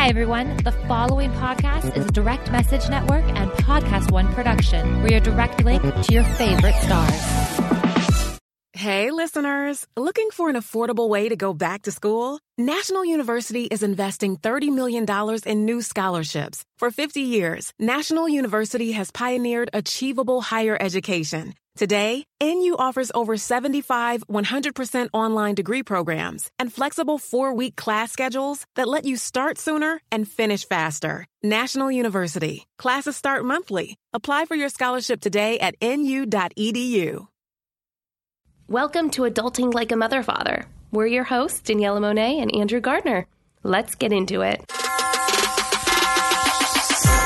Hi, everyone. The following podcast is a direct message network and Podcast One production. We're your direct link to your favorite stars. Hey, listeners. Looking for an affordable way to go back to school? National University is investing $30 million in new scholarships. For 50 years, National University has pioneered achievable higher education. Today, NU offers over 75 100% online degree programs and flexible four week class schedules that let you start sooner and finish faster. National University. Classes start monthly. Apply for your scholarship today at nu.edu. Welcome to Adulting Like a Mother Father. We're your hosts, Daniella Monet and Andrew Gardner. Let's get into it.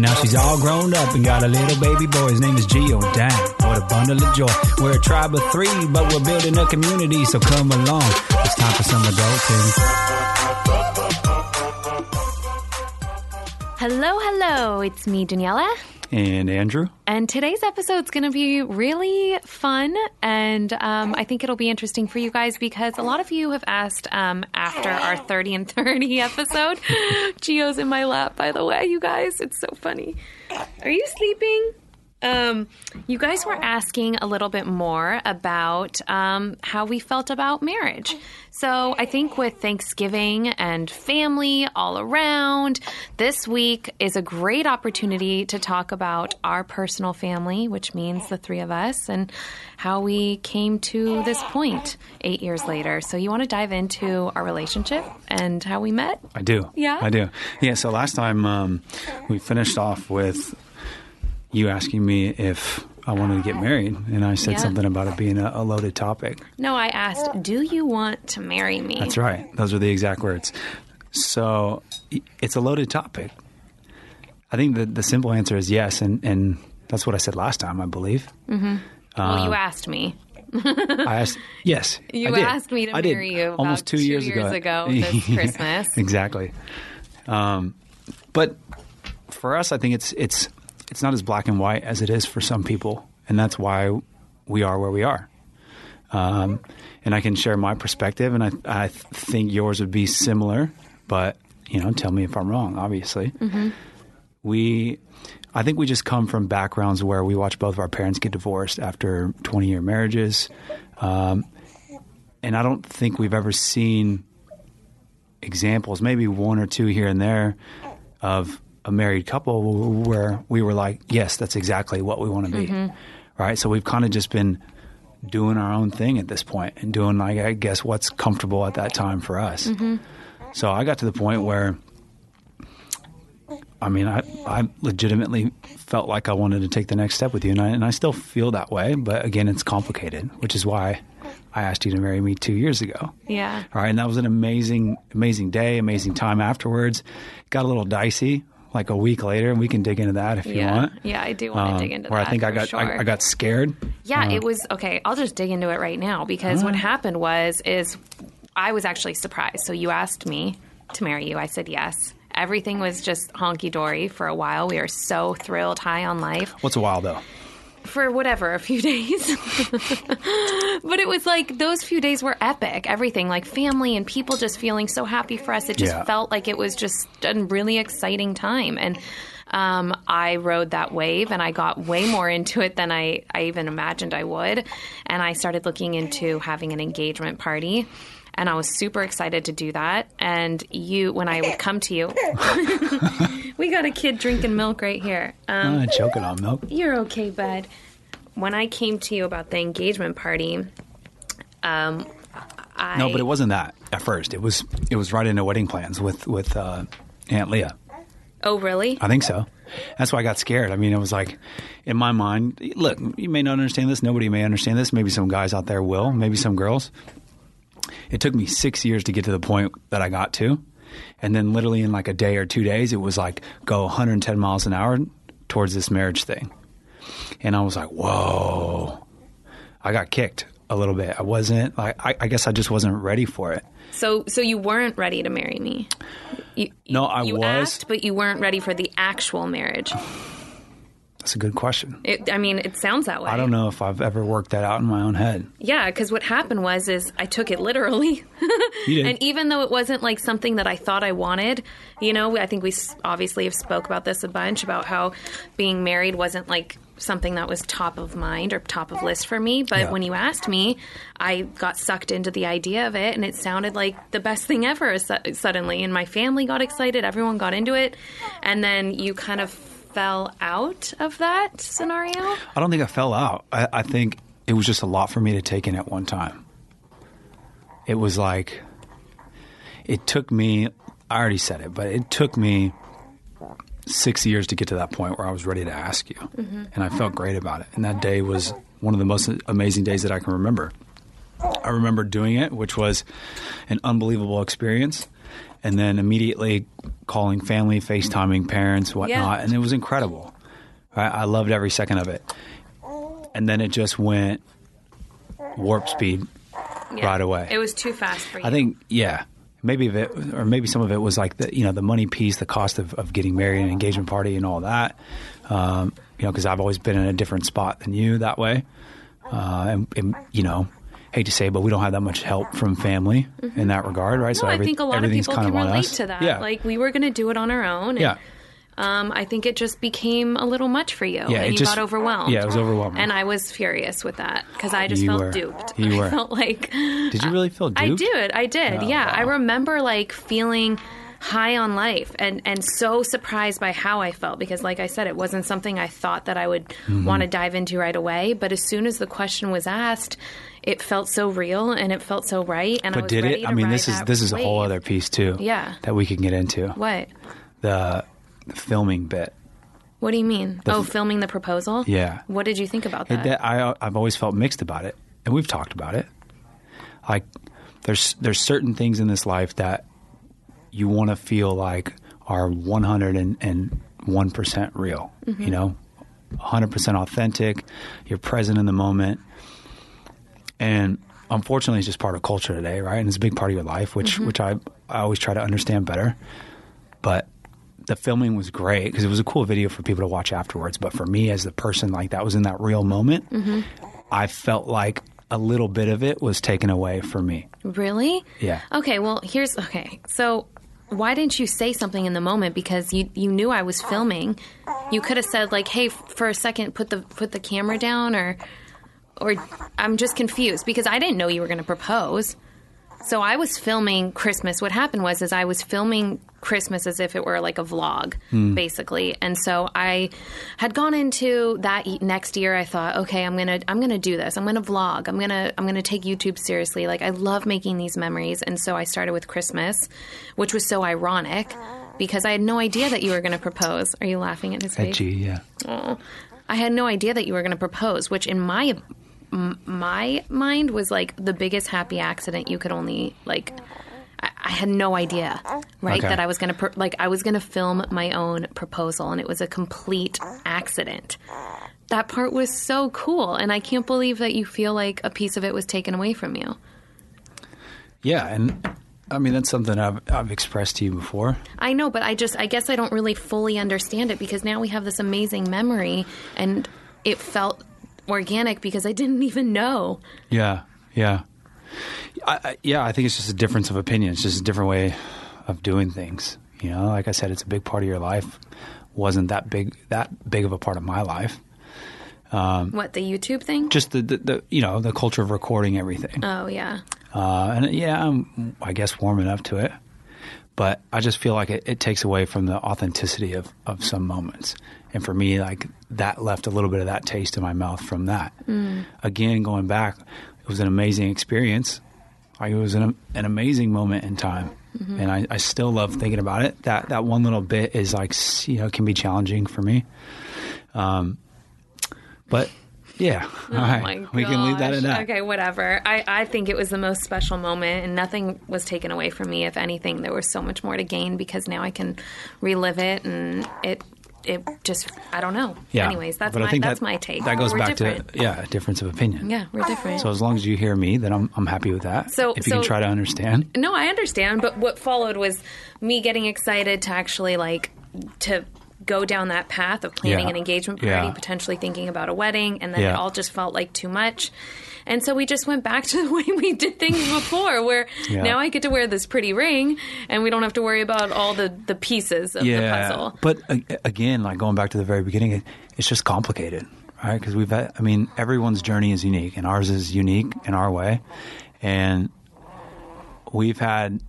Now she's all grown up and got a little baby boy. His name is Gio. Dang, what a bundle of joy. We're a tribe of three, but we're building a community, so come along. It's time for some adulting. Hello, hello. It's me, Daniella. And Andrew? And today's episode is going to be really fun. And um, I think it'll be interesting for you guys because a lot of you have asked um, after our 30 and 30 episode. Gio's in my lap, by the way, you guys. It's so funny. Are you sleeping? Um, you guys were asking a little bit more about um, how we felt about marriage. So I think with Thanksgiving and family all around, this week is a great opportunity to talk about our personal family, which means the three of us, and how we came to this point eight years later. So you want to dive into our relationship and how we met? I do. Yeah? I do. Yeah, so last time um, we finished off with you asking me if I wanted to get married, and I said Yeah. something about it being a, a loaded topic. No, I asked, Do you want to marry me? That's right. Those are the exact words. So it's a loaded topic. I think the, the simple answer is yes, and, and that's what I said last time, I believe. well, you asked me. I asked, yes. You asked me to I did. marry you about almost two, two years, years ago this Christmas. exactly. Um, but for us, I think it's it's it's not as black and white as it is for some people, and that's why we are where we are. Um, and I can share my perspective, and I I think yours would be similar, but you know, tell me if I'm wrong. Obviously, we. I think we just come from backgrounds where we watch both of our parents get divorced after 20 year marriages. Um, and I don't think we've ever seen examples, maybe one or two here and there, of a married couple where we were like, yes, that's exactly what we want to be. Mm-hmm. Right. So we've kind of just been doing our own thing at this point and doing, like, I guess, what's comfortable at that time for us. Mm-hmm. So I got to the point where, I mean, I, I legitimately felt like I wanted to take the next step with you, and I, and I still feel that way. But again, it's complicated, which is why I asked you to marry me two years ago. Yeah. All right, and that was an amazing, amazing day, amazing time afterwards. Got a little dicey, like a week later, and we can dig into that if you Yeah. want. Yeah, I do want to Um, dig into that. where. I think I got, sure. I, I got scared. Yeah, it was okay. I'll just dig into it right now because what happened was is I was actually surprised. So you asked me to marry you. I said yes. Everything was just honky dory for a while. We were so thrilled, high on life What's a while though? For whatever a few days. but it was like those few days were epic. Everything like family and people just feeling so happy for us. It just Yeah. felt like it was just a really exciting time and. Um, I rode that wave and I got way more into it than I, I even imagined I would. And I started looking into having an engagement party. And I was super excited to do that. And you, when I would come to you, we got a kid drinking milk right here. Um, Uh, choking on milk. you're okay, bud. When I came to you about the engagement party, um, I No, but it wasn't that at first. It was it was right into wedding plans with with uh, Aunt Leah. Oh, really? I think so. That's why I got scared. I mean, it was like in my mind. Look, you may not understand this. Nobody may understand this. Maybe some guys out there will. Maybe some girls. It took me six years to get to the point that I got to, And then literally in like a day or two days, it was like go 110 miles an hour towards this marriage thing. And I was like, whoa. I got kicked a little bit. I wasn't like I, I guess I just wasn't ready for it. So, so you weren't ready to marry me. You, No, I you was. asked, but you weren't ready for the actual marriage. That's a good question. It, I mean, it sounds that way. I don't know if I've ever worked that out in my own head. Yeah, because what happened was is I took it literally, You did. and even though it wasn't like something that I thought I wanted, you know, I think we obviously have spoke about this a bunch about how being married wasn't like something that was top of mind or top of list for me. But Yeah. when you asked me, I got sucked into the idea of it, and it sounded like the best thing ever. su- Suddenly, and my family got excited, everyone got into it, and then you kind of fell out of that scenario. I don't think I fell out. I, I think it was just a lot for me to take in at one time. It was like, it took me, I already said it, but it took me six years to get to that point where I was ready to ask you. Mm-hmm. And I felt mm-hmm. great about it. And that day was one of the most amazing days that I can remember. I remember doing it, which was an unbelievable experience. And then immediately calling family, FaceTiming parents, whatnot. Yeah. And it was incredible. Right? I loved every second of it. And then it just went warp speed Yeah. right away. It was too fast for you. I think, yeah, maybe of it, or maybe some of it was like the you know the money piece, the cost of, of getting married, an engagement party, and all that. Um, you know, because I've always been in a different spot than you that way, uh, and, and you know, hate to say, but we don't have that much help from family in that regard, right? Mm-hmm. No, I think a lot of people kind can of relate us. to that. Yeah, Like we were going to do it on our own. And, yeah. Um, I think it just became a little much for you, Yeah, and you just- got overwhelmed. yeah, it was overwhelming. and I was furious with that because I just You felt were. duped. You were. I felt like Did you really feel duped? I did. I did. Oh, yeah, I remember like feeling high on life and and so surprised by how I felt because like I said it wasn't something I thought that I would Mm-hmm. want to dive into right away but as soon as the question was asked it felt so real and it felt so right and I But was did it? I mean, this is this is a whole other piece too. Yeah. that we can get into What? the filming bit. What do you mean? The oh, filming the proposal? Yeah. What did you think about It, that? that I, I've always felt mixed about it, and we've talked about it. Like, there's there's certain things in this life that you want to feel like are 101 percent real. Mm-hmm. You know, 100 percent authentic. You're present in the moment, and unfortunately, it's just part of culture today, right? And it's a big part of your life, which Mm-hmm. which I I always try to understand better. But the filming was great because it was a cool video for people to watch afterwards. But for me, as the person like that was in that real moment, Mm-hmm. I felt like a little bit of it was taken away from me. Really? Yeah. Okay, well, here's okay. So, why didn't you say something in the moment because you you knew I was filming? You could have said like, "Hey, f- for a second, put the put the camera down," or or I'm just confused because I didn't know you were going to propose. So I was filming Christmas. What happened was is I was filming Christmas as if it were like a vlog, hmm. basically. And so I had gone into that next year. I thought, okay, I'm gonna I'm gonna do this. I'm gonna vlog. I'm gonna I'm gonna take YouTube seriously. Like I love making these memories. And so I started with Christmas, which was so ironic because I had no idea that you were gonna propose. Are you laughing at his face? Edgy, yeah. I had no idea that you were going to propose, which in my m- my mind was like the biggest happy accident you could only like. I, I had no idea, right? Okay. That I was going to pr- like I was to film my own proposal, and it was a complete accident. That part was so cool, and I can't believe that you feel like a piece of it was taken away from you. Yeah, and I mean that's something I've I've expressed to you before. I know, but I just I guess I don't really fully understand it because now we have this amazing memory, and it felt organic because I didn't even know. Yeah, yeah, I, I, yeah. I think it's just a difference of opinion. It's just a different way of doing things. You know, like I said, it's a big part of your life. Wasn't that big that big of a part of my life? What the YouTube thing? Just the, the, the you know the culture of recording everything. Oh yeah. Uh, and yeah, I'm, I guess, warming up to it. But I just feel like it, it takes away from the authenticity of, of some moments. And for me, like that left a little bit of that taste in my mouth from that. Again, going back, it was an amazing experience. Like, it was an, an amazing moment in time. And I, I still love thinking about it. That that one little bit is like, you know, can be challenging for me. Um, but Yeah. Oh right. my we can leave that at that. Okay, whatever. I, I think it was the most special moment, and nothing was taken away from me. If anything, there was so much more to gain because now I can relive it, and it it just I don't know. Yeah. Anyways, that's but my I think that's that, my take. That goes We're back different. to yeah, a difference of opinion. yeah, we're different. So as long as you hear me, then I'm I'm happy with that. So- if you so- can try to understand. No, I understand, but what followed was me getting excited to actually like to go down that path of planning Yeah. an engagement party, Yeah. potentially thinking about a wedding, and then it all just felt like too much. And so we just went back to the way we did things before, where Yeah. now I get to wear this pretty ring, and we don't have to worry about all the, the pieces of the puzzle. But again, like going back to the very beginning, it, it's just complicated, right? Because we've, had, I mean, everyone's journey is unique, and ours is unique in our way, and we've had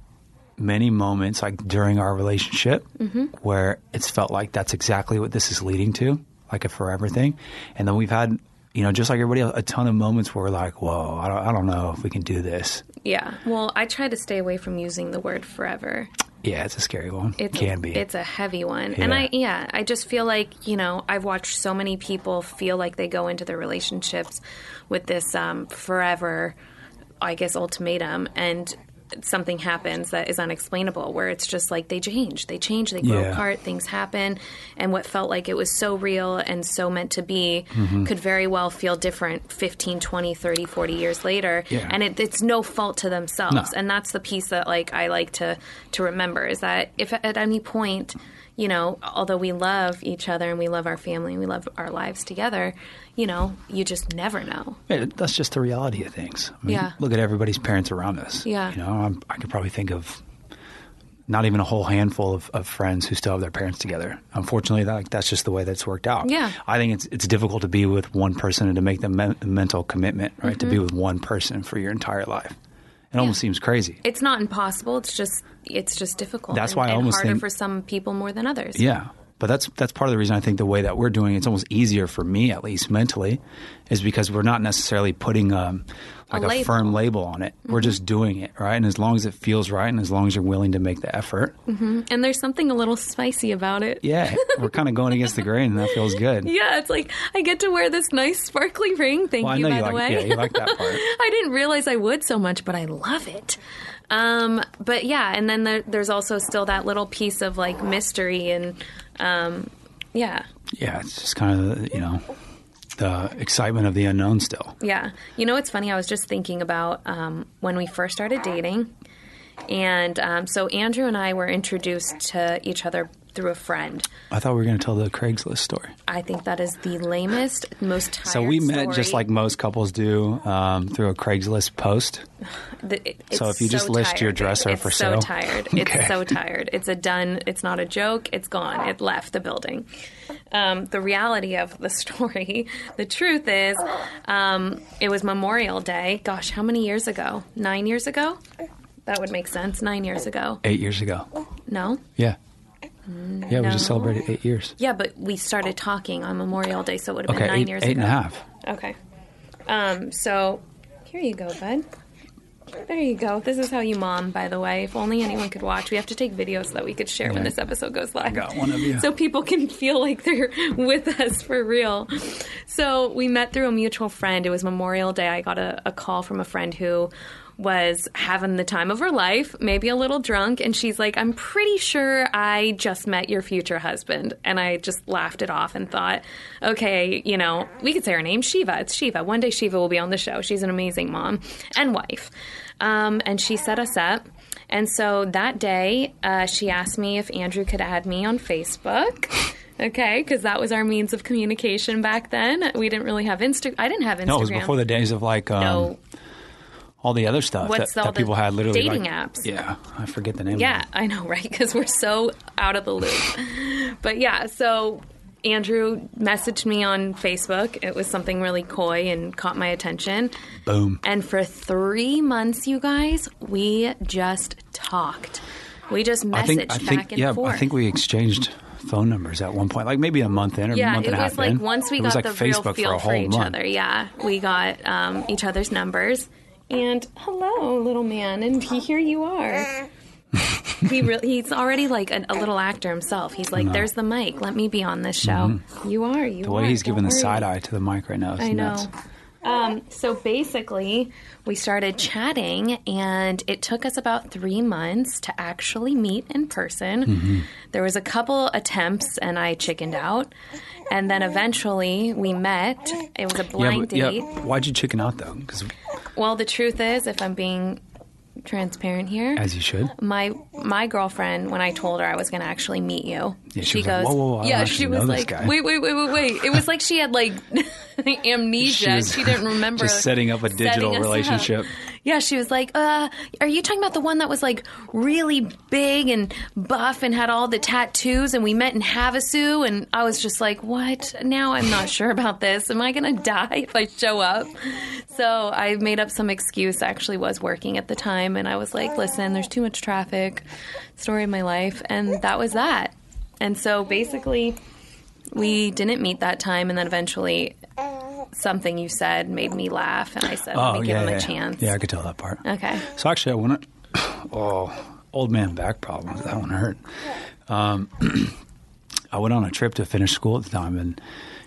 many moments like during our relationship Mm-hmm. where it's felt like that's exactly what this is leading to, like a forever thing, and then we've had. You know, just like everybody else, a ton of moments where we're like, "Whoa, I don't, I don't know if we can do this." Yeah. Well, I try to stay away from using the word forever. Yeah, it's a scary one. It can be. It's a heavy one. Yeah. And I yeah, I just feel like, you know, I've watched so many people feel like they go into their relationships with this um, forever I guess ultimatum and something happens that is unexplainable where it's just like they change they change they grow Yeah. apart things happen and what felt like it was so real and so meant to be Mm-hmm. could very well feel different 15 20 30 40 years later Yeah. and it, it's no fault to themselves No. and that's the piece that like I like to to remember is that if at any point you know although we love each other and we love our family and we love our lives together you know you just never know Yeah, that's just the reality of things. I mean, Yeah. Look at everybody's parents around us. Yeah. You know, I'm, I could probably think of not even a whole handful of, of friends who still have their parents together. Unfortunately, that, like, that's just the way that's worked out. Yeah. I think it's it's difficult to be with one person and to make the men- mental commitment, right? To Mm-hmm. be with one person for your entire life. It almost seems crazy. it's not impossible it's just it's just difficult That's and, why I and almost harder think- for some people more than others Yeah. But that's that's part of the reason I think the way that we're doing it, it's almost easier for me at least mentally, is because we're not necessarily putting um, like a, label. firm label on it. We're just doing it right, and as long as it feels right, and as long as you're willing to make the effort, and there's something a little spicy about it yeah, we're kind of going against the grain, and that feels good. Yeah, it's like I get to wear this nice sparkly ring. Thank Well, I you, know by you the like way. yeah, you like that part. I didn't realize I would so much, but I love it. Um, but yeah, and then there, there's also still that little piece of like mystery and um, yeah, Yeah, it's just kind of you know the excitement of the unknown still. yeah. You know, it's funny. I was just thinking about um, when we first started dating, and um, so Andrew and I were introduced to each other through a friend. I thought we were going to tell the Craigslist story. I think that is the lamest, most tired So we met just like most couples do um, through a Craigslist post. The- it- So if you just list your tired. dresser it's for so sale. tired. Okay. It's so tired. It's a done. It's not a joke. It's gone. It left the building. Um, the reality of the story, the truth is, um, it was Memorial Day. Gosh, how many years ago? Nine years ago. That would make sense. Nine years ago. Eight years ago. No. Yeah. Yeah, we just celebrated eight years. Yeah, but we started talking on Memorial Day, so it would have been nine eight, years eight ago. and a half. Okay. Um, so here you go, bud. There you go. This is how you mom, by the way. If only anyone could watch. We have to take videos so that we could share when this episode goes live. got one of you. So people can feel like they're with us for real. So we met through a mutual friend. It was Memorial Day. I got a, a call from a friend who was having the time of her life, maybe a little drunk, and she's like, I'm pretty sure I just met your future husband. And I just laughed it off and thought, okay, you know, we could say her name, Shiva. It's Shiva. One day Shiva will be on the show. She's an amazing mom and wife. Um, and she set us up. And so that day, uh, she asked me if Andrew could add me on Facebook. Okay, because that was our means of communication back then. We didn't really have Insta. I didn't have Instagram. No, it was before the days of like um, No. All the other stuff What's that, that people had literally dating like- apps? Yeah, I forget the name. Yeah, I know, right? Because we're so out of the loop. but yeah, so Andrew messaged me on Facebook. It was something really coy and caught my attention. Boom. And for three months, you guys, we just talked. We just messaged I think. I back think. and Yeah, forth. I think we exchanged phone numbers at one point, like maybe a month in or a yeah, month and a half was like in. once we it got was like the Facebook real feel for a for, whole each month. other. Yeah, we got um, each other's numbers. And hello, little man, and here you are. he re- he's already like a, a little actor himself. He's like, "There's the mic. Let me be on this show." You are. You Mm-hmm. the way are. he's giving the side eye to the mic right now is I know. Um, so basically, we started chatting, and it took us about three months to actually meet in person. Mm-hmm. There was a couple attempts, and I chickened out, and then eventually we met. It was a Yeah, blind but, date. yeah. Why'd you chicken out though? Because Well, the truth is, if I'm being transparent here, as you should. my my girlfriend when I told her I was going to actually meet you, Yeah, she was like, "Whoa, whoa, whoa, yeah, she was like, wait, wait, wait, wait, wait. It was like she had like amnesia. She, was didn't remember just setting up a digital relationship. up. Yeah, she was like, uh, are you talking about the one that was like really big and buff and had all the tattoos and we met in Havasu? And I was just like, what? Now I'm not sure about this. Am I going to die if I show up? So I made up some excuse. I actually was working at the time. And I was like, listen, there's too much traffic. Story of my life. And that was that. And so basically, we didn't meet that time. And then eventually, something you said made me laugh. And I said, let Oh me yeah, give him yeah, a chance. yeah. I could tell that part. Okay. So actually, I went. Oh, old man back problems. That one hurt. Um, I went on a trip to finish school at the time, and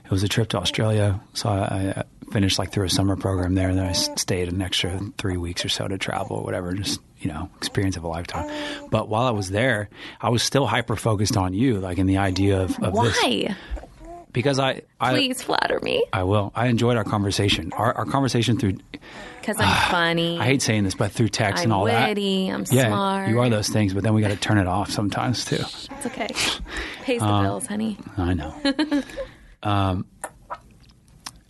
it was a trip to Australia. So I, I finished like through a summer program there, and then I stayed an extra three weeks or so to travel, or whatever. Just you know, experience of a lifetime. But while I was there, I was still hyper focused on you, like in the idea of, of this Why? Because I, I Please flatter me. I will. I enjoyed our conversation. Our, our conversation through Because I'm funny. I hate saying this, but through text I'm and all witty. that. I'm yeah, smart. you are those things, but then we got to turn it off sometimes too. It's okay. Pays the Um, bills, honey. I know. um,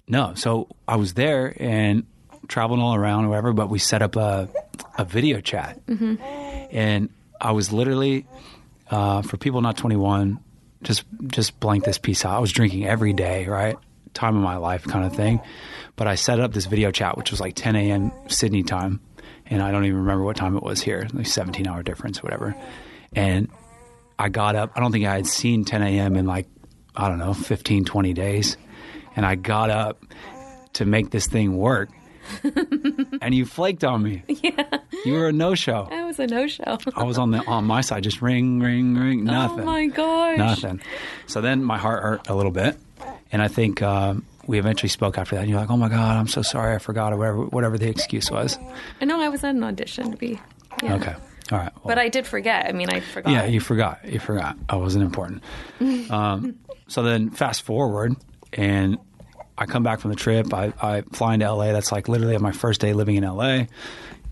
no, so I was there and traveling all around or whatever, but we set up a, a video chat. And I was literally, uh, for people not 21, just just blank this piece out. I was drinking every day, right? Time of my life kind of thing. But I set up this video chat, which was like 10 a.m. Sydney time. And I don't even remember what time it was here, like 17 hour difference, whatever. And I got up. I don't think I had seen 10 a.m. in like, I don't know, 15, 20 days. And I got up to make this thing work. and you flaked on me. Yeah. You were a no show. Was a no show. I was on the on my side, just ring, ring, ring, nothing. Oh my gosh. Nothing. So then my heart hurt a little bit. And I think um, we eventually spoke after that. And you're like, oh my God, I'm so sorry. I forgot, or whatever, whatever the excuse was. I know I was at an audition to be. Yeah. Okay. All right. Well, But I did forget. I mean, I forgot. Yeah, you forgot. You forgot. I wasn't important. um, so then fast forward, and I come back from the trip. I, I fly into LA. That's like literally my first day living in LA.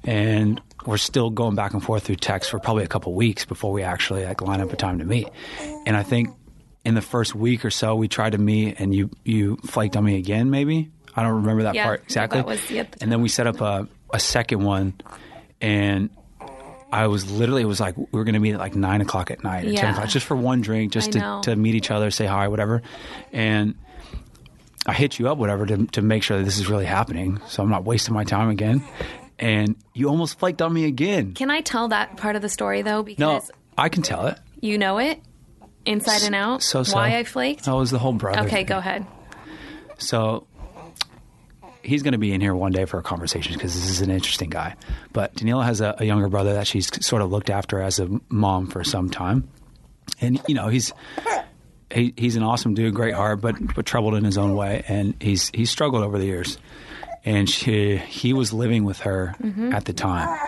And we're still going back and forth through text for probably a couple weeks before we actually like line up a time to meet. And I think in the first week or so, we tried to meet, and you you flaked on me again. Maybe I don't remember that Yeah, part exactly. that was- the and then we set up a, a second one, and I was literally it was like we were going to meet at like nine o'clock at night or Yeah. ten o'clock just for one drink, just to, to meet each other, say hi, whatever. And I hit you up, whatever, to to make sure that this is really happening, so I'm not wasting my time again. And you almost flaked on me again. Can I tell that part of the story though? No, Because I can tell it. you know it inside and out. So so. Why I flaked? That was the whole brother. okay, thing. go ahead. So he's going to be in here one day for a conversation because this is an interesting guy. But Daniella has a, a younger brother that she's sort of looked after as a mom for some time, and you know he's. He, he's an awesome dude, great heart, but but troubled in his own way, and he's he's struggled over the years. And she he was living with her mm-hmm. at the time,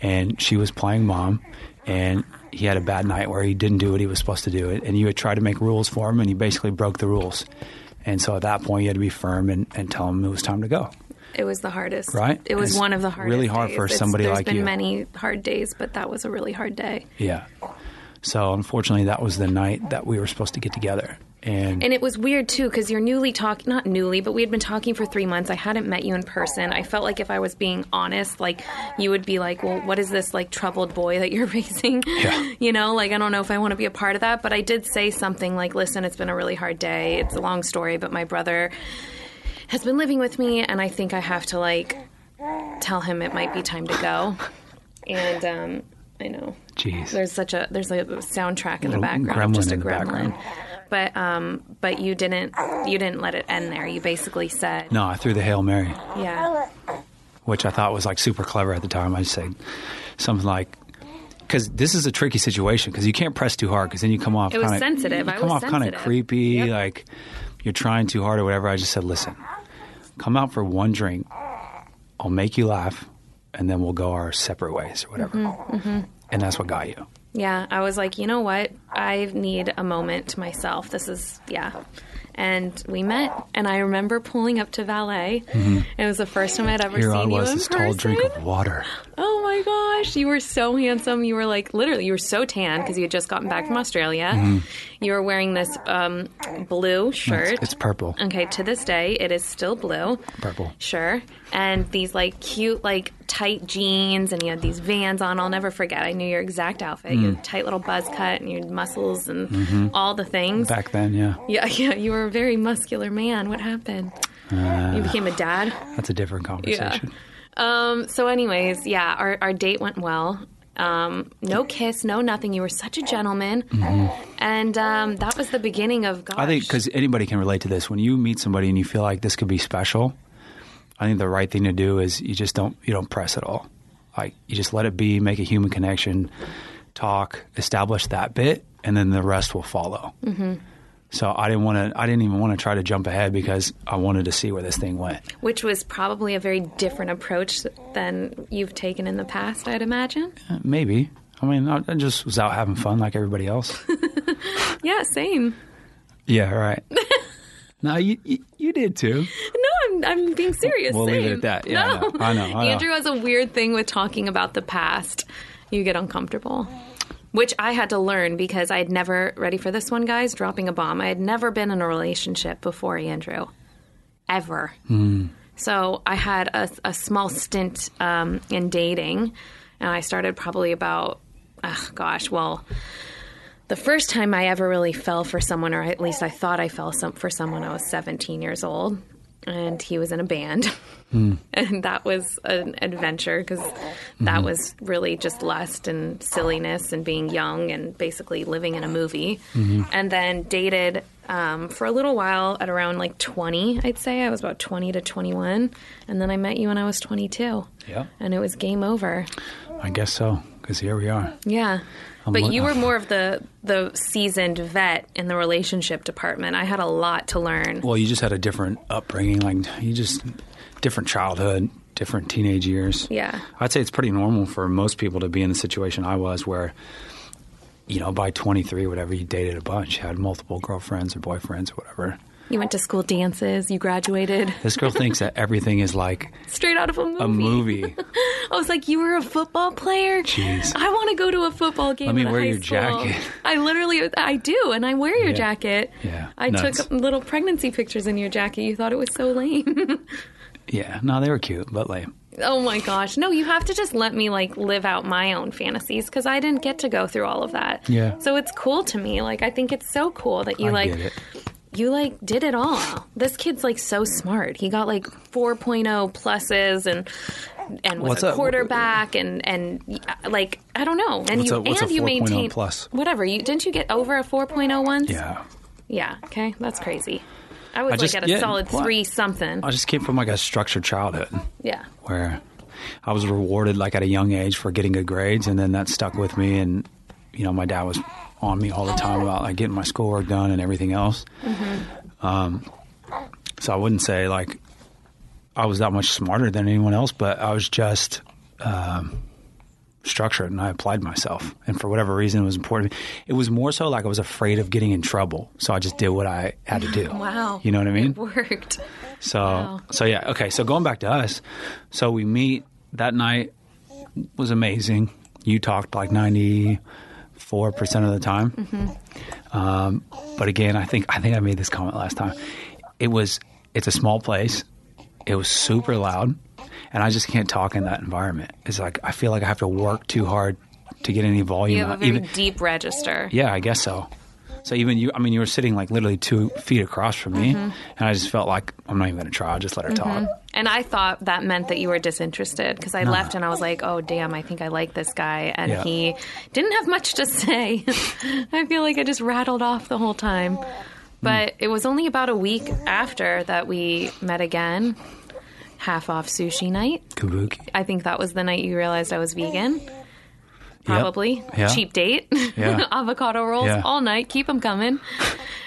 and she was playing mom, and he had a bad night where he didn't do what he was supposed to do, and you had tried to make rules for him, and he basically broke the rules. And so at that point, you had to be firm and, and tell him it was time to go. It was the hardest. Right? It was one of the hardest. really hard days. for It's- somebody there's like been you. many hard days, but that was a really hard day. Yeah. So unfortunately, that was the night that we were supposed to get together, and, And it was weird too because you're newly talking, not newly, but we had been talking for three months. I hadn't met you in person. I felt like if I was being honest, like you would be like, "Well, what is this like troubled boy that you're raising?" Yeah. You know, like I don't know if I want to be a part of that. But I did say something like, "Listen, it's been a really hard day. It's a long story, but my brother has been living with me, and I think I have to like tell him it might be time to go." And um, I know jeez, there's such a there's a soundtrack in the background, gremlin just a in the gremlin. But um, but you didn't you didn't let it end there. You basically said, no, I threw the hail mary, yeah, which I thought was like super clever at the time. I just said something like, because this is a tricky situation because you can't press too hard because then you come off. It was kinda, sensitive. You come off kind of creepy, Yep. like you're trying too hard or whatever. I just said, listen, come out for one drink. I'll make you laugh, and then we'll go our separate ways or whatever. Mm-hmm, And that's what got you. Yeah, I was like, you know what? I need a moment to myself. This is, yeah. And we met, and I remember pulling up to valet. It was the first time I'd ever Mm-hmm. Here I seen you was, in this person. tall drink of water. Oh my gosh, you were so handsome. You were like literally, you were so tan because you had just gotten back from Australia. You were wearing this um, blue shirt. Mm-hmm. It's, it's purple. Okay, to this day, it is still blue. Purple. Sure. And these like cute, like tight jeans, and you had these vans on. I'll never forget. I knew your exact outfit. You Mm. had a tight little buzz cut and your muscles and all the things. Mm-hmm. Back then, yeah. Yeah, yeah. You were a very muscular man. What happened? Uh, you became a dad? That's a different conversation. Um, so, anyways, yeah, our, our date went well. Um, no kiss, no nothing. You were such a gentleman. And um, that was the beginning of gosh. Mm-hmm. I think because anybody can relate to this. When you meet somebody and you feel like this could be special, I think the right thing to do is you just don't you don't press at all. Like you just let it be, make a human connection, talk, establish that bit, and then the rest will follow. Mm-hmm. So I didn't want to. I didn't even want to try to jump ahead because I wanted to see where this thing went. Which was probably a very different approach than you've taken in the past, I'd imagine. Uh, Maybe. I mean, I, I just was out having fun like everybody else. Yeah, same. yeah. Right. no, you, you you did too. No, I'm, I'm being serious. We'll same. leave it at that. Yeah, I no. know, I know, I know. Andrew has a weird thing with talking about the past. You get uncomfortable. Which I had to learn because I had never, ready for this one, guys, dropping a bomb. I had never been in a relationship before Andrew. Ever. Hmm. So I had a, a small stint um, in dating, and I started probably about, oh, gosh, well, the first time I ever really fell for someone, or at least I thought I fell some, for someone, I was 17 years old, and he was in a band. Hmm. And that was an adventure because that mm-hmm. was really just lust and silliness and being young and basically living in a movie. Mm-hmm. And then dated um, for a little while at around like 20, I'd say. I was about 20 to 21. And then I met you when I was 22. Yeah. And it was game over. I guess so. Because here we are. Yeah. But you were more of the the seasoned vet in the relationship department. I had a lot to learn. Well, you just had a different upbringing. Like you just different childhood, different teenage years. Yeah. I'd say it's pretty normal for most people to be in the situation I was, where you know by 23, whatever, you dated a bunch, had multiple girlfriends or boyfriends or whatever. You went to school dances, you graduated This girl thinks that everything is like straight out of a movie. a movie. I was like, you were a football player? Jeez. I want to go to a football game. Let me wear high your school." jacket. I literally, I do, and I wear your Yeah. jacket. Yeah, I nuts. took little pregnancy pictures in your jacket. You thought it was so lame. Yeah, no, they were cute, but lame. Oh my gosh. No, you have to just let me like live out my own fantasies because I didn't get to go through all of that. Yeah. So it's cool to me. Like I think it's so cool that you I like get it. You like did it all. This kid's like so smart. He got like 4.0 pluses and and was What's a quarterback and and like I don't know. And What's you a- and you 4.0 maintain plus? whatever. You didn't you get over a 4.0 once? Yeah. Yeah. Okay. That's crazy. I was I like just- at a yeah, solid what? 3 something. I just came from like a structured childhood. Yeah. where I was rewarded like at a young age for getting good grades, and then that stuck with me. And you know, my dad was on me all the time about like getting my schoolwork done and everything else. Um, so I wouldn't say like I was that much smarter than anyone else, but I was just um, structured, and I applied myself. And for whatever reason, it was important. It was more so like I was afraid of getting in trouble, so I just did what I had to do. Wow. you know what I mean? It worked. So Wow. so yeah, okay. So going back to us, so we meet that night was amazing. You talked like ninety four percent of the time. Mm-hmm. Um, but again, I think I think I made this comment last time. It was it's a small place. It was super loud, and I just can't talk in that environment. It's like I feel like I have to work too hard to get any volume. You have a very Even deep register. yeah, I guess so. So even you, I mean, you were sitting like literally two feet across from me, Mm-hmm. and I just felt like I'm not even going to try. I'll just let her talk. And I thought that meant that you were disinterested because I left and I was like, oh, damn, I think I like this guy. And Yeah. he didn't have much to say. I feel like I just rattled off the whole time. But it was only about a week after that we met again, half off sushi night. Kabuki. I think that was the night you realized I was vegan. Probably. Yeah. Cheap date. Yeah. Avocado rolls Yeah. all night. Keep them coming.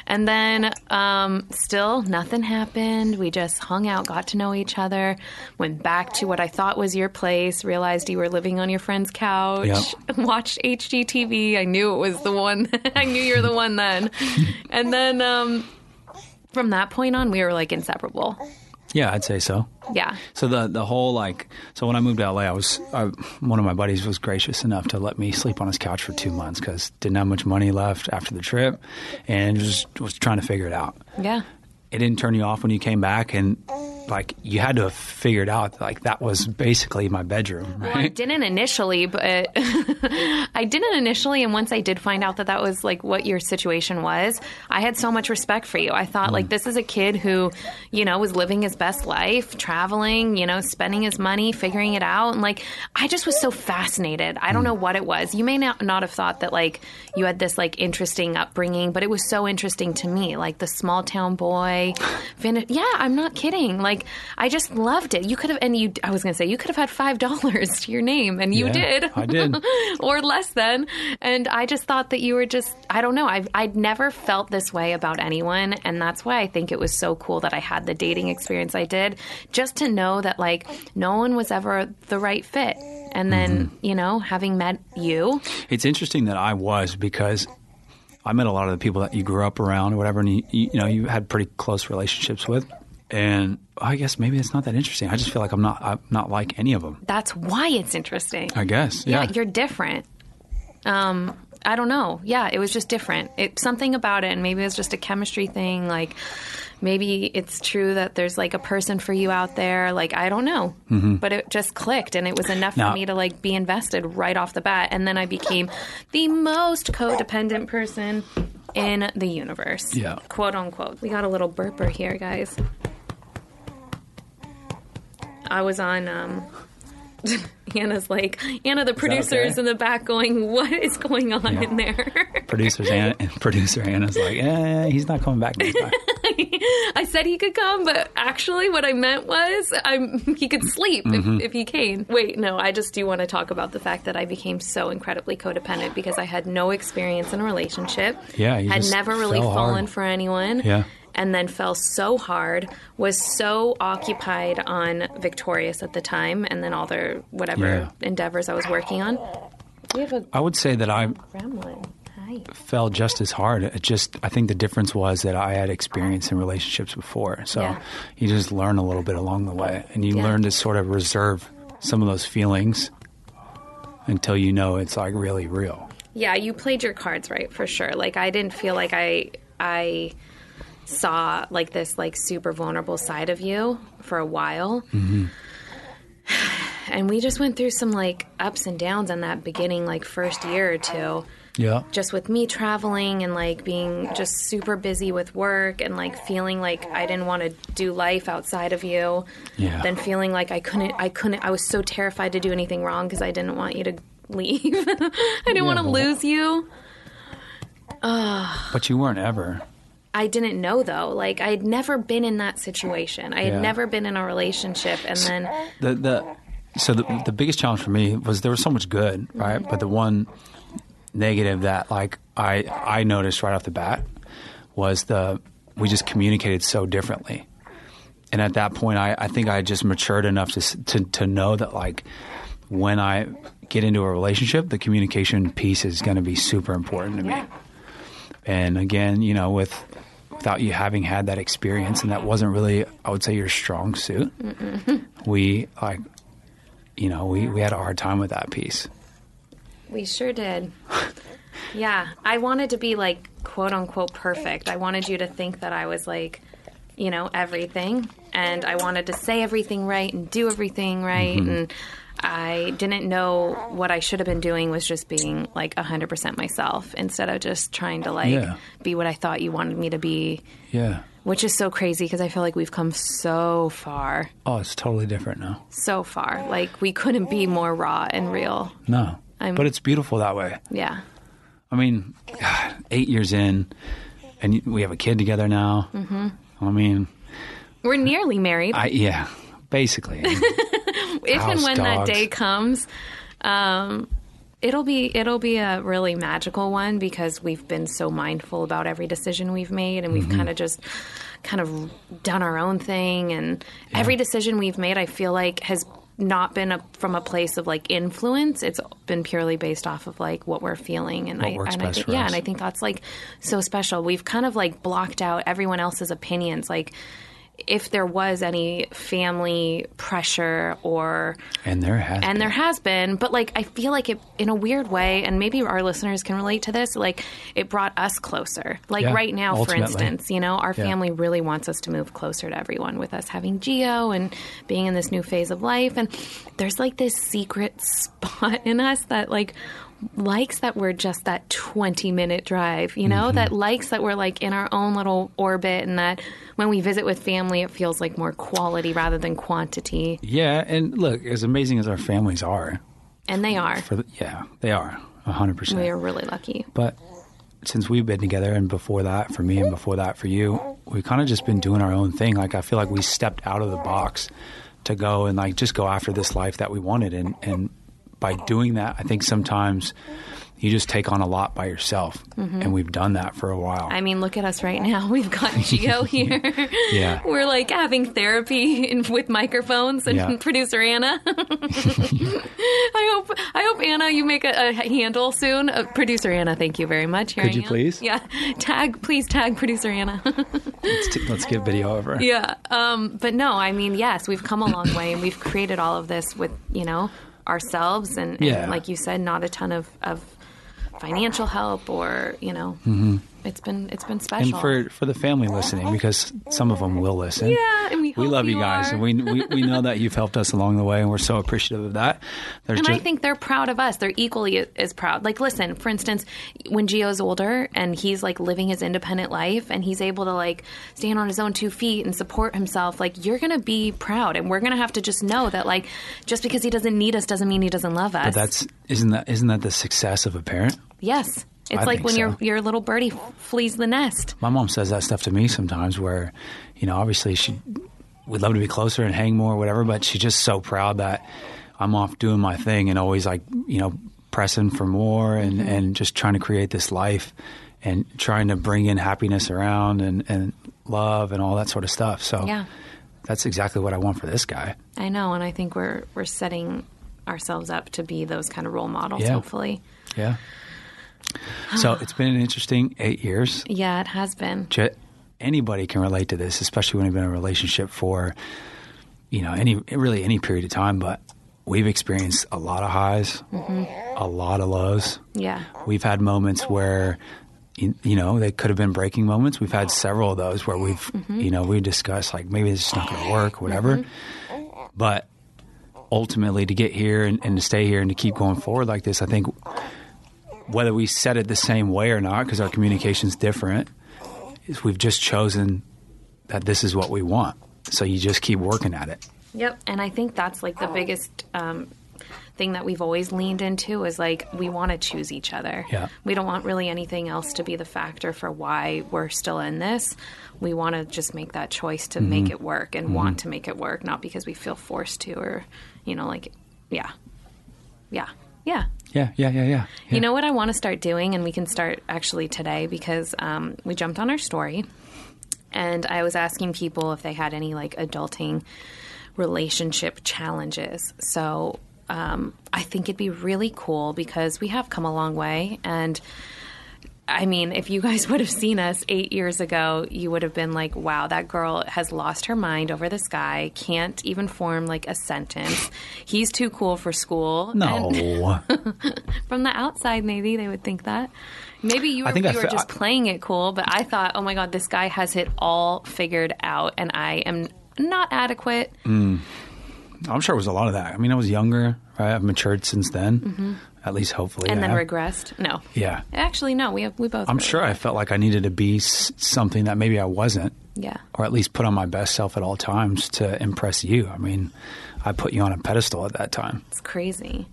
and then um, still nothing happened. We just hung out, got to know each other, went back to what I thought was your place, realized you were living on your friend's couch, Yep. watched HGTV. I knew it was the one. I knew you were the one then. and then um, from that point on, we were like inseparable. Yeah, I'd say so. Yeah. So the the whole like so when I moved to LA, I was I, one of my buddies was gracious enough to let me sleep on his couch for two months because didn't have much money left after the trip, and just was trying to figure it out. Yeah. It didn't turn you off when you came back, and like you had to have figured out like that was basically my bedroom, Well, I didn't initially, but I didn't initially. And once I did find out that that was like what your situation was, I had so much respect for you. I thought, like, mm. this is a kid who, you know, was living his best life, traveling, you know, spending his money, figuring it out. And like, I just was so fascinated. I don't mm. know what it was. You may not, not have thought that like you had this like interesting upbringing, but it was so interesting to me. Like the small town boy. Fin- yeah, I'm not kidding. Like, I just loved it. You could have, and you, I was going to say, you could have had $5 to your name, and you Yeah, did. I did. or less than. And I just thought that you were just, I don't know, I've, I'd never felt this way about anyone. And that's why I think it was so cool that I had the dating experience I did, just to know that, like, no one was ever the right fit. And then, Mm-hmm. you know, having met you, It's interesting that I was because I met a lot of the people that you grew up around or whatever, and you, you know you had pretty close relationships with. And I guess maybe it's not that interesting. I just feel like I'm not I'm not like any of them. that's why it's interesting. I guess. yeah, Yeah. you're different. Um, I don't know. Yeah, it was just different. It something about it, and maybe it was just a chemistry thing. Like maybe it's true that there's like a person for you out there. Like I don't know, but it just clicked, and it was enough Now- for me to like be invested right off the bat. And then I became the most codependent person in the universe. Yeah. quote unquote. We got a little burper here, guys. I was on. Um, Anna's like Anna, the producer is okay? in the back going, "What is going on Yeah. in there?" Producers Anna, and producer Anna's like, eh, he's not coming back next time. I said he could come, but actually, what I meant was I'm, he could sleep Mm-hmm. if, if he came. Wait, no, I just do want to talk about the fact that I became so incredibly codependent because I had no experience in a relationship. Yeah, you had never really fell hard. fallen for anyone. Yeah. And then fell so hard, was so occupied on Victorious at the time, and then all the whatever Yeah. endeavors I was working on. We have a I would say that I gremlin. Hi. fell just as hard. It just I think the difference was that I had experience in relationships before, so Yeah. you just learn a little bit along the way, and you Yeah. learn to sort of reserve some of those feelings until you know it's like really real. Yeah, you played your cards right for sure. Like I didn't feel like I I saw like this like super vulnerable side of you for a while. And we just went through some like ups and downs in that beginning like first year or two. Yeah, Just with me traveling and like being just super busy with work and like feeling like I didn't want to do life outside of you. Yeah. Then feeling like I couldn't I couldn't I was so terrified to do anything wrong because I didn't want you to leave. I didn't want to lose you. but you weren't ever. I didn't know though. Like I had never been in that situation. I had Yeah. never been in a relationship, and then the the so the the biggest challenge for me was there was so much good, right? But the one negative that like I I noticed right off the bat was the we just communicated so differently. And at that point, I, I think I just matured enough to, to to know that like when I get into a relationship, the communication piece is going to be super important to me. And again, you know, with without you having had that experience, and that wasn't really, I would say, your strong suit. We like, you know, we we had a hard time with that piece. we sure did. Yeah, I wanted to be like quote unquote perfect. I wanted you to think that I was like, you know, everything, and I wanted to say everything right and do everything right, Mm-hmm. and I didn't know what I should have been doing was just being like 100% myself instead of just trying to like Yeah. be what I thought you wanted me to be. Yeah. Which is so crazy because I feel like we've come so far, Oh, it's totally different now. so far. Like we couldn't be more raw and real. No, I'm- but it's beautiful that way. Yeah. I mean, God, eight years in, and we have a kid together now. Mm-hmm. I mean, We're nearly married. I yeah, basically. if and when that day comes, um, It'll be it'll be a really magical one because we've been so mindful about every decision we've made and we've Mm-hmm. kind of just kind of done our own thing and every decision we've made I feel like has not been a, from a place of like influence it's been purely based off of like what we're feeling and What I and I think, yeah us. and I think that's like so special we've kind of like blocked out everyone else's opinions like if there was any family pressure or And there has and been. there has been but like i feel like it in a weird way and maybe our listeners can relate to this like it brought us closer like Yeah, right now for instance you know our Yeah. family really wants us to move closer to everyone with us having Gio and being in this new phase of life and there's like this secret spot in us that like likes that we're just that 20 minute drive you know Mm-hmm. that likes that we're like in our own little orbit and that when we visit with family it feels like more quality rather than quantity Yeah, and look, as amazing as our families are, and they are for the, yeah, they are hundred percent. we are really lucky But since we've been together, and before that for me, and before that for you, we've kind of just been doing our own thing. Like I feel like we stepped out of the box to go and like just go after this life that we wanted, and and by doing that, I think sometimes you just take on a lot by yourself, and we've done that for a while. Mm-hmm. I mean, look at us right now. We've got Gio here. Yeah. We're like having therapy in, with microphones and Yeah. producer Anna. I hope I hope Anna you make a, a handle soon. Uh, producer Anna, thank you very much. Here Could I you am. please? Yeah. Tag please tag producer Anna. let's, t- let's get video over. yeah. Um, but no, I mean, yes, we've come a long way and we've created all of this with, you know, ourselves and, and Yeah. like you said, not a ton of, of financial help or, you know, mm-hmm. It's been it's been special. And for for the family listening, because some of them will listen. Yeah, and we hope love you you guys, and we, we we know that you've helped us along the way, and we're so appreciative of that. There's And just I think they're proud of us. They're equally as proud. Like, listen, for instance, when Gio's older and he's like living his independent life and he's able to like stand on his own two feet and support himself, like, you're going to be proud. And we're going to have to just know that, like, just because he doesn't need us doesn't mean he doesn't love us. but that's isn't that isn't that the success of a parent? yes. It's I like when so. your your little birdie flees the nest. My mom says that stuff to me sometimes, where you know, obviously she would love to be closer and hang more, or whatever, but she's just so proud that I'm off doing my thing and always like you know pressing for more and Mm-hmm. and just trying to create this life and trying to bring in happiness around and and love and all that sort of stuff. So Yeah. that's exactly what I want for this guy. I know, and I think we're we're setting ourselves up to be those kind of role models. Yeah. Hopefully, Yeah. So it's been an interesting eight years. yeah, it has been. Anybody can relate to this, especially when you've been in a relationship for, you know, any really any period of time. But we've experienced a lot of highs, mm-hmm. a lot of lows. Yeah, We've had moments where, you, you know, they could have been breaking moments. We've had several of those where we've, mm-hmm. you know, we discussed like maybe this is not going to work, whatever. Mm-hmm. But ultimately, to get here and, and to stay here and to keep going forward like this, I think whether we said it the same way or not, because our communication's different, is we've just chosen that this is what we want. So you just keep working at it. Yep, and I think that's like the biggest um, thing that we've always leaned into is like we want to choose each other. Yeah. We don't want really anything else to be the factor for why we're still in this. We want to just make that choice to make it work and want to make it work, not because we feel forced to or, you know, like, yeah, yeah, yeah. Yeah, yeah, yeah, yeah. You know what I want to start doing, and we can start actually today because um, we jumped on our story, and I was asking people if they had any like adulting relationship challenges. So um, I think it'd be really cool because we have come a long way, and I mean, if you guys would have seen us eight years ago, you would have been like, wow, that girl has lost her mind over this guy, can't even form like a sentence. He's too cool for school. No. From the outside, maybe they would think that. Maybe you were, you were fe- just I- playing it cool, but I thought, oh my God, this guy has it all figured out, and I am not adequate. Mm. I'm sure it was a lot of that. I mean, I was younger, right? I've matured since then. Mm-hmm. At least hopefully. and then have. regressed. No. Yeah. Actually, no. We have, we both. I'm really sure I felt like I needed to be something that maybe I wasn't, Yeah. or at least put on my best self at all times to impress you. I mean, I put you on a pedestal at that time. It's crazy.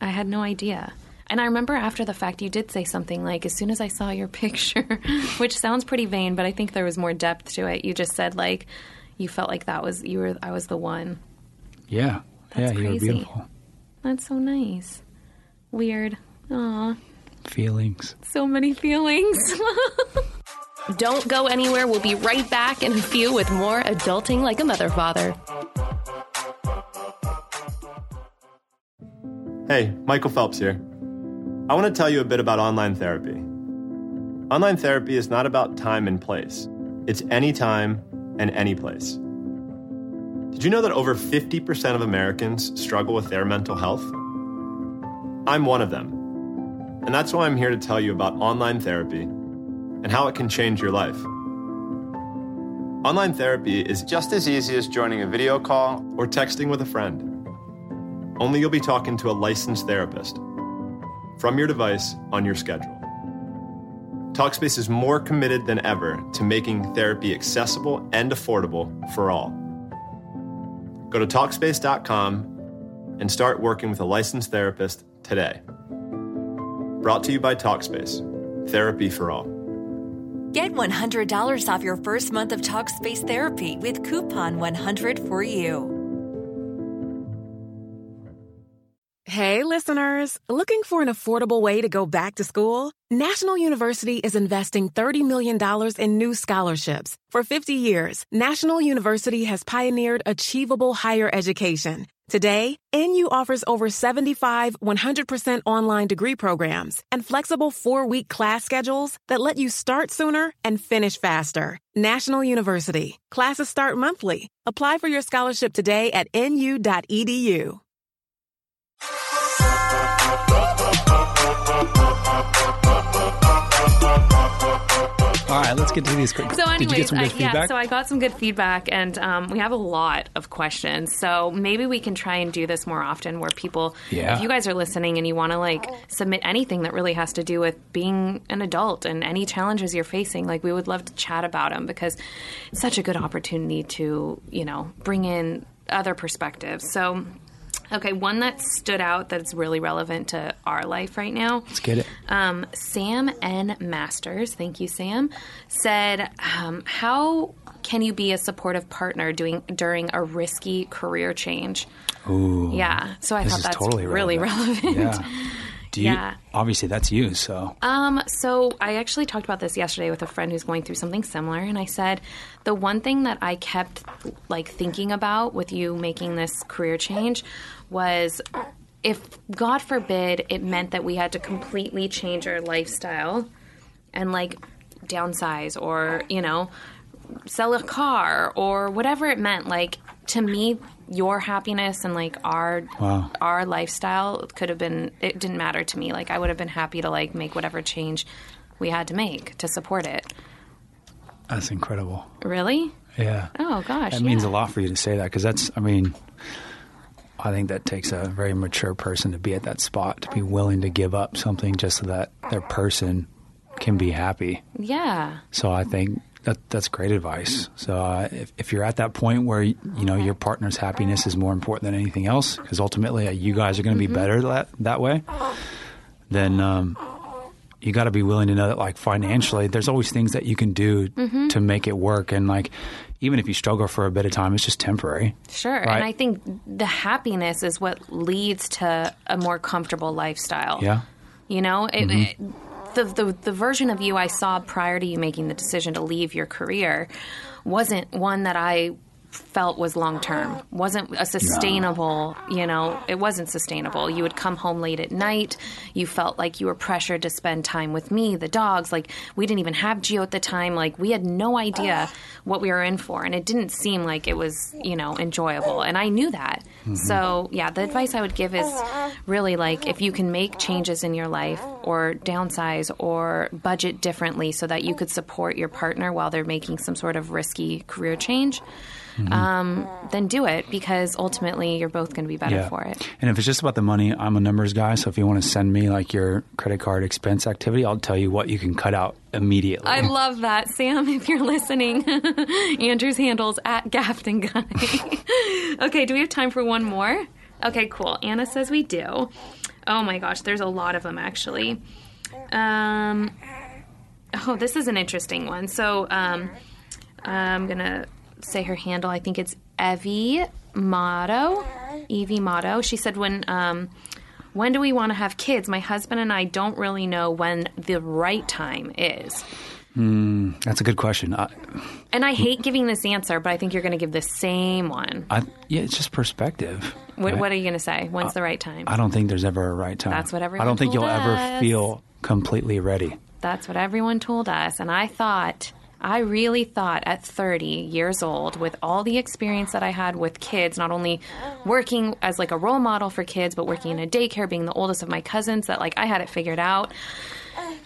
I had no idea. And I remember after the fact, you did say something like, as soon as I saw your picture, which sounds pretty vain, but I think there was more depth to it. You just said, like, you felt like that was, you were, I was the one. Yeah. That's yeah, you were crazy. beautiful. That's so nice. Weird. Aw, Feelings. so many feelings. Don't go anywhere. We'll be right back in a few with more Adulting Like a Mother Father. Hey, Michael Phelps here. I want to tell you a bit about online therapy. Online therapy is not about time and place, it's any time and any place. Did you know that over 50% of Americans struggle with their mental health? I'm one of them. And that's why I'm here to tell you about online therapy and how it can change your life. Online therapy is just as easy as joining a video call or texting with a friend. Only you'll be talking to a licensed therapist from your device on your schedule. Talkspace is more committed than ever to making therapy accessible and affordable for all. Go to Talkspace.com and start working with a licensed therapist today. Brought to you by Talkspace, therapy for all. Get $100 off your first month of Talkspace therapy with coupon 100 for you. Hey, listeners! Looking for an affordable way to go back to school? National University is investing $30 million in new scholarships. For 50 years, National University has pioneered achievable higher education. Today, NU offers over 75 100% online degree programs and flexible four week class schedules that let you start sooner and finish faster. National University. Classes start monthly. Apply for your scholarship today at nu.edu. All right, let's get to these quick. So, anyways, Did you get some good uh, yeah, so I got some good feedback, and um, we have a lot of questions. So maybe we can try and do this more often, where people, Yeah. if you guys are listening and you want to like submit anything that really has to do with being an adult and any challenges you're facing, like we would love to chat about them because it's such a good opportunity to, you know, bring in other perspectives. So. Okay, one that stood out that's really relevant to our life right now. Let's get it. Um, Sam N. Masters, thank you, Sam, said, um, "How can you be a supportive partner doing during a risky career change?" Ooh. Yeah, so I thought that's totally really relevant. Yeah. Do you, Yeah. Obviously, that's you. So Um, so I actually talked about this yesterday with a friend who's going through something similar, and I said the one thing that I kept like thinking about with you making this career change was if God forbid it meant that we had to completely change our lifestyle and like downsize or you know sell a car or whatever it meant like to me your happiness and like our Wow. our lifestyle could have been it didn't matter to me like i would have been happy to like make whatever change we had to make to support it that's incredible. really Yeah. oh gosh That means a lot for you to say that because that's, I mean, I think that takes a very mature person to be at that spot, to be willing to give up something just so that their person can be happy. yeah So I think that that's great advice. So uh, if, if you're at that point where you know your partner's happiness is more important than anything else, because ultimately uh, you guys are going to be better that that way, then um, you got to be willing to know that like financially, there's always things that you can do to make it work, and like even if you struggle for a bit of time, it's just temporary. Sure. Right. And I think the happiness is what leads to a more comfortable lifestyle. Yeah. You know, it, Mm-hmm. it- the, the the version of you I saw prior to you making the decision to leave your career wasn't one that I felt was long term. wasn't a sustainable. You know, it wasn't sustainable. You would come home late at night. You felt like you were pressured to spend time with me, the dogs. Like we didn't even have Gio at the time. Like we had no idea what we were in for, and it didn't seem like it was you know enjoyable. And I knew that. Mm-hmm. So yeah, the advice I would give is really like if you can make changes in your life or downsize or budget differently so that you could support your partner while they're making some sort of risky career change. Um, then do it because ultimately you're both going to be better for it. And if it's just about the money, I'm a numbers guy. So if you want to send me like your credit card expense activity, I'll tell you what you can cut out immediately. I love that, Sam. If you're listening, Andrew's handles at Gafton Guy. okay, do we have time for one more? Okay, cool. Anna says we do. Oh my gosh, there's a lot of them actually. Um, oh, this is an interesting one. So um, I'm gonna say her handle. I think it's Evie Motto. Evie Motto. She said when um, when do we want to have kids? My husband and I don't really know when the right time is. That's a good question. I, And I hate giving this answer, but I think you're going to give the same one. I, yeah, it's just perspective. What, right? what are you going to say? When's the right time? I don't think there's ever a right time. That's what everyone. I don't think told you'll ever feel completely ready. That's what everyone told us. And I thought, I really thought at 30 years old, with all the experience that I had with kids, not only working as like a role model for kids, but working in a daycare, being the oldest of my cousins, that like I had it figured out.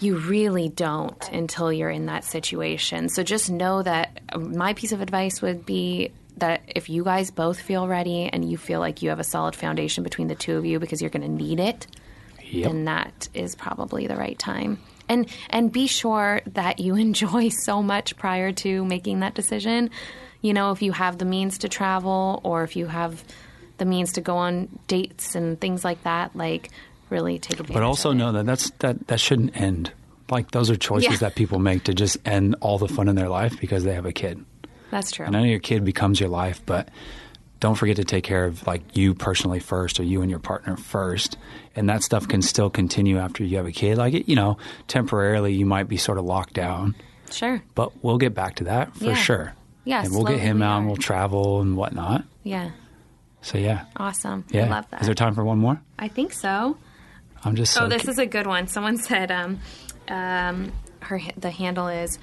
You really don't until you're in that situation. So just know that um, my piece of advice would be that if you guys both feel ready and you feel like you have a solid foundation between the two of you because you're going to need it, Yep. then that is probably the right time. And and be sure that you enjoy so much prior to making that decision. You know, if you have the means to travel or if you have the means to go on dates and things like that, like really take advantage. But also know that that's that that shouldn't end. Like those are choices Yeah. that people make to just end all the fun in their life because they have a kid. that's true. And I know your kid becomes your life, but don't forget to take care of like you personally first or you and your partner first. And that stuff can still continue after you have a kid. Like it, you know, temporarily you might be sort of locked down, Sure. but we'll get back to that for Yeah. sure. Yeah, And we'll get him out and we'll travel and whatnot. Yeah. So yeah. Awesome. Yeah. I love that. Is there time for one more? I think so. I'm just so Oh, this is a good one. Someone said, um, um, her the handle is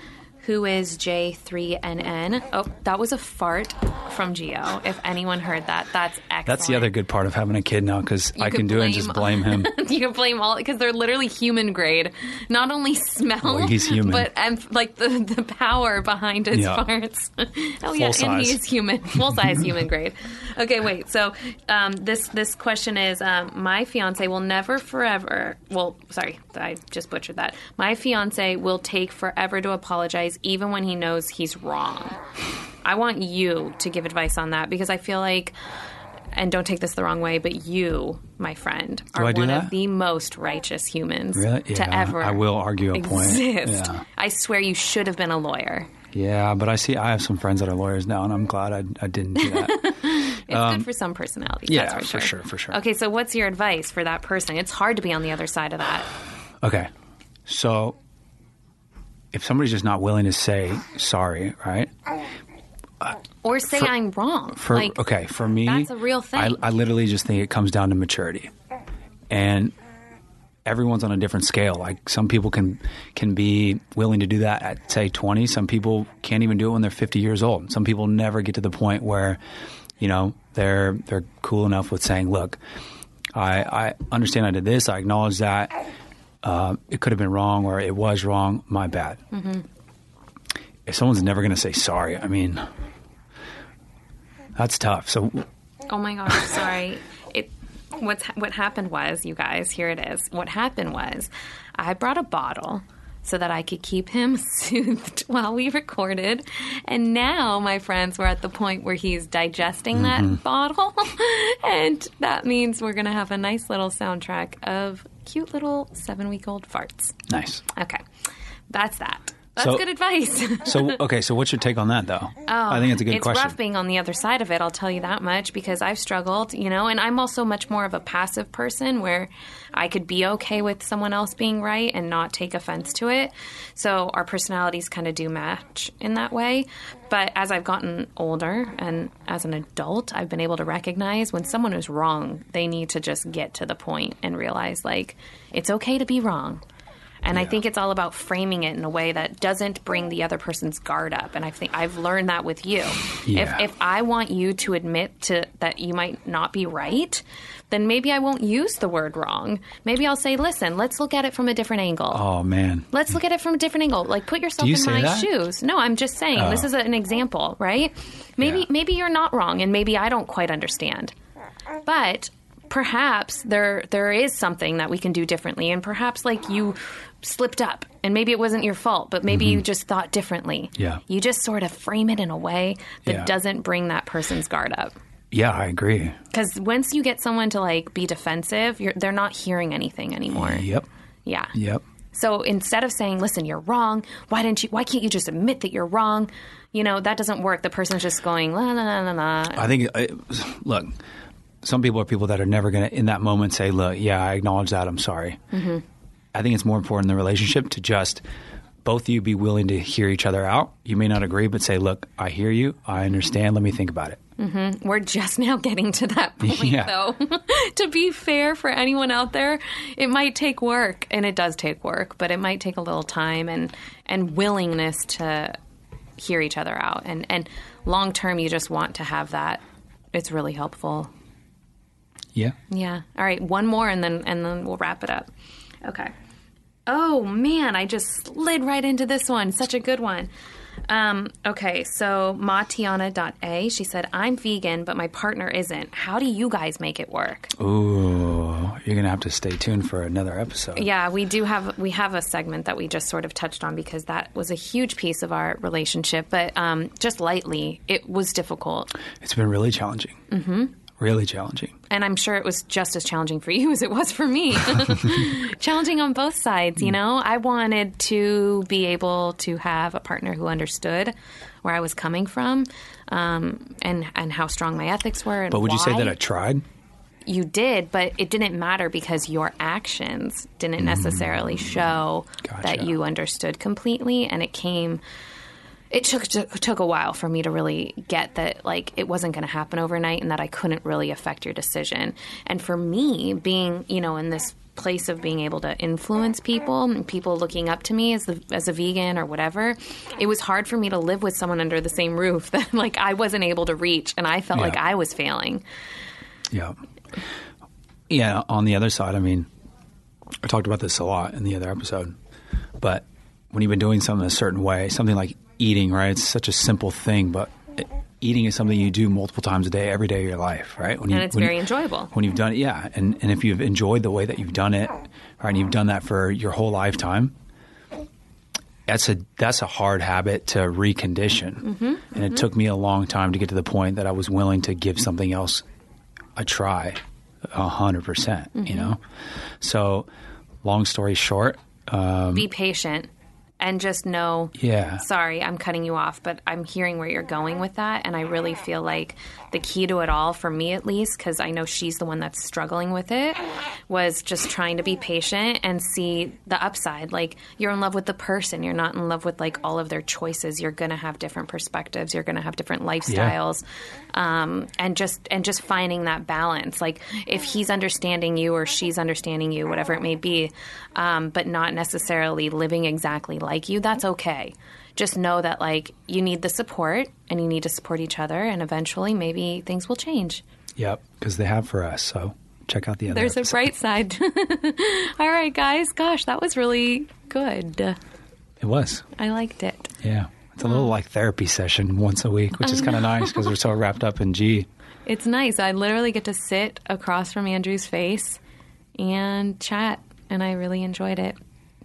who is J3NN. Oh, that was a fart from Gio. If anyone heard that, that's excellent. That's the other good part of having a kid now because I can do it and just blame him. you can blame all because they're literally human grade. Not only smell, Well, he's human. but and like the the power behind his Yeah. farts. oh yeah, and size. he is human, full size human grade. Okay, wait. So um, this this question is: um, My fiance will never forever. Well, sorry, I just butchered that. My fiance will take forever to apologize, even when he knows he's wrong. I want you to give advice on that because I feel like, and don't take this the wrong way, but you, my friend, are one that? of the most righteous humans Really? to Yeah, ever. I will argue a point. Yeah. I swear you should have been a lawyer. Yeah, but I see I have some friends that are lawyers now, and I'm glad I, I didn't do that. It's good for some personalities. Um, yeah, that's for for sure, for sure. Okay, so what's your advice for that person? It's hard to be on the other side of that. okay, so if somebody's just not willing to say sorry, right? Uh, or say For- I'm wrong. For like, okay, for me, that's a real thing. I, I literally just think it comes down to maturity, and everyone's on a different scale. Like some people can can be willing to do that at say 20. Some people can't even do it when they're 50 years old. Some people never get to the point where, you know, they're they're cool enough with saying, "Look, I I understand I did this. I acknowledge that. Uh, it could have been wrong, or it was wrong. My bad." Mm-hmm. If someone's never going to say sorry, I mean, that's tough. So Oh my gosh, sorry. It what's what happened was, you guys, here it is. What happened was I brought a bottle so that I could keep him soothed while we recorded. And now, my friends, we're at the point where he's digesting that bottle. and that means we're going to have a nice little soundtrack of cute little seven week old farts. nice. Okay. That's that. That's So- good advice. So okay, so what's your take on that though? Oh, I think it's a good it's question. rough being on the other side of it. I'll tell you that much because I've struggled, you know, and I'm also much more of a passive person where I could be okay with someone else being right and not take offense to it. So our personalities kind of do match in that way. But as I've gotten older and as an adult, I've been able to recognize when someone is wrong, they need to just get to the point and realize like it's okay to be wrong. And I think it's all about framing it in a way that doesn't bring the other person's guard up. And I think I've learned that with you. Yeah. If if I want you to admit to that you might not be right, then maybe I won't use the word wrong. Maybe I'll say, "Listen, let's look at it from a different angle." oh man, Let's look at it from a different angle. Like put yourself you in my that? shoes. No, I'm just saying oh. this Oh. is an example, right? Maybe Yeah. maybe you're not wrong and maybe I don't quite understand. But perhaps there there is something that we can do differently and perhaps like you slipped up and maybe it wasn't your fault, but maybe you just thought differently. Mm-hmm. Yeah. You just sort of frame it in a way that Yeah. doesn't bring that person's guard up. yeah, I agree. Cuz once you get someone to like be defensive, you're, they're not hearing anything anymore. Yep, Yeah. yep. So instead of saying, "Listen, you're wrong. Why didn't you? Why can't you just admit that you're wrong?" You know that doesn't work. The person's just going la la la la la. I think. I, look, some people are people that are never going to, in that moment, say, "Look, yeah, I acknowledge that. I'm sorry." Mm-hmm. I think it's more important in the relationship to just both of you be willing to hear each other out. You may not agree, but say, "Look, I hear you. I understand. Let me think about it." Mm-hmm. We're just now getting to that point, Yeah. though. to be fair for anyone out there, it might take work, and it does take work, but it might take a little time and and willingness to hear each other out. And and long term, you just want to have that. It's really helpful. Yeah. Yeah. All right, one more, and then and then we'll wrap it up. Okay. Oh man, I just slid right into this one. Such a good one. Um, okay, so Matiana.a, she said, I'm vegan, but my partner isn't. How do you guys make it work? Ooh, you're gonna have to stay tuned for another episode. Yeah, we do have we have a segment that we just sort of touched on because that was a huge piece of our relationship. But um, just lightly, it was difficult, It's been really challenging. Mm-hmm. Really challenging. and I'm sure it was just as challenging for you as it was for me. challenging on both sides, you know. I wanted to be able to have a partner who understood where I was coming from, um, and and how strong my ethics were. And But would you say that I tried? you did, but it didn't matter because your actions didn't necessarily show Gotcha. that you understood completely, and it came. It took took a while for me to really get that like it wasn't going to happen overnight, and that I couldn't really affect your decision. And for me, being you know in this place of being able to influence people and people looking up to me as the as a vegan or whatever it was hard for me to live with someone under the same roof that like I wasn't able to reach and I felt Yeah. like I was failing Yeah. Yeah, on the other side, I mean, I talked about this a lot in the other episode, but when you've been doing something a certain way, something like eating, right? It's such a simple thing, but eating is something you do multiple times a day, every day of your life, right? When And it's when very enjoyable. When you've done it, yeah. And, and if you've enjoyed the way that you've done it, right, and you've done that for your whole lifetime, that's a that's a hard habit to recondition. Mm-hmm. And it took me a long time to get to the point that I was willing to give something else a try, a hundred percent. Mm-hmm. You know, so long story short, um, be patient and just know Yeah. sorry i'm cutting you off but i'm hearing where you're going with that and i really feel like the key to it all for me at least because i know she's the one that's struggling with it was just trying to be patient and see the upside. Like you're in love with the person. You're not in love with like all of their choices. You're gonna have different perspectives. You're gonna have different lifestyles. Um, and just and just finding that balance. Like if he's understanding you or she's understanding you whatever it may be um, but not necessarily living exactly like you that's okay just know that like you need the support and you need to support each other and eventually maybe things will change yep, because they have for us. So check out the other. there's a bright side all right guys gosh that was really good It was, i liked it yeah. It's a little like therapy session once a week, which is kind of nice because we're so wrapped up in G. It's nice. I literally get to sit across from Andrew's face and chat, and I really enjoyed it.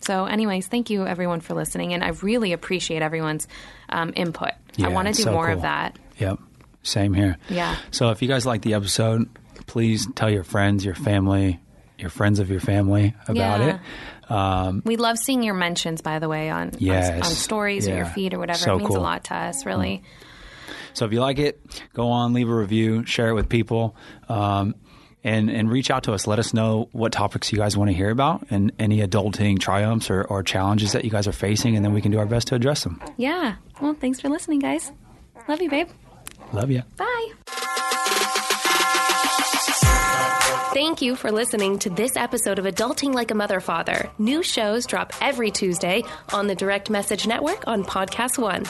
So, anyways, thank you everyone for listening, and I really appreciate everyone's um, input. I want to do so more cool. of that. Yep. Same here. Yeah. So if you guys like the episode, please tell your friends, your family, your friends of your family about Yeah. it. Um, We love seeing your mentions, by the way, on on, Yes. on stories or your feed or whatever. So it means cool. a lot to us, really. so if you like it, go on, leave a review, share it with people, um, and and reach out to us. Let us know what topics you guys want to hear about and any adulting triumphs or, or challenges that you guys are facing, and then we can do our best to address them. Yeah. Well, thanks for listening, guys. Love you, babe. Love you. Bye. Thank you for listening to this episode of Adulting Like a Mother Father. New shows drop every Tuesday on the Direct Message Network on Podcast One.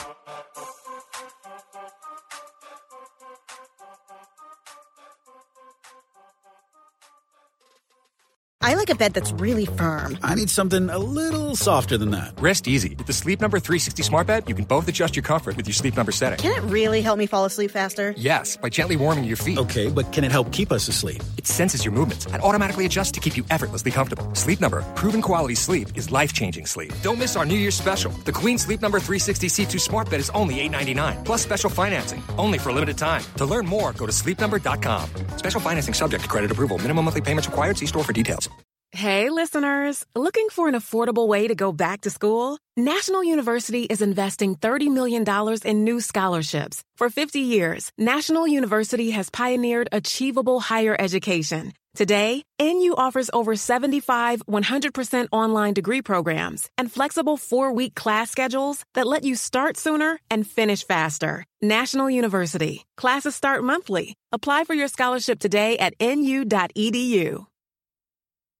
I like a bed that's really firm. I need something a little softer than that. Rest easy. With the Sleep Number 360 smart bed, you can both adjust your comfort with your sleep number setting. Can it really help me fall asleep faster? Yes, by gently warming your feet. Okay, but can it help keep us asleep? It senses your movements and automatically adjusts to keep you effortlessly comfortable. Sleep Number, proven quality sleep is life-changing sleep. Don't miss our New Year's special. The Queen Sleep Number 360 C2 smart bed is only 899, plus special financing, only for a limited time. To learn more, go to sleepnumber.com. Special financing subject to credit approval. Minimum monthly payments required. See store for details. Hey, listeners! Looking for an affordable way to go back to school? National University is investing $30 million in new scholarships. For 50 years, National University has pioneered achievable higher education. Today, NU offers over 75 100% online degree programs and flexible four week class schedules that let you start sooner and finish faster. National University. Classes start monthly. Apply for your scholarship today at nu.edu.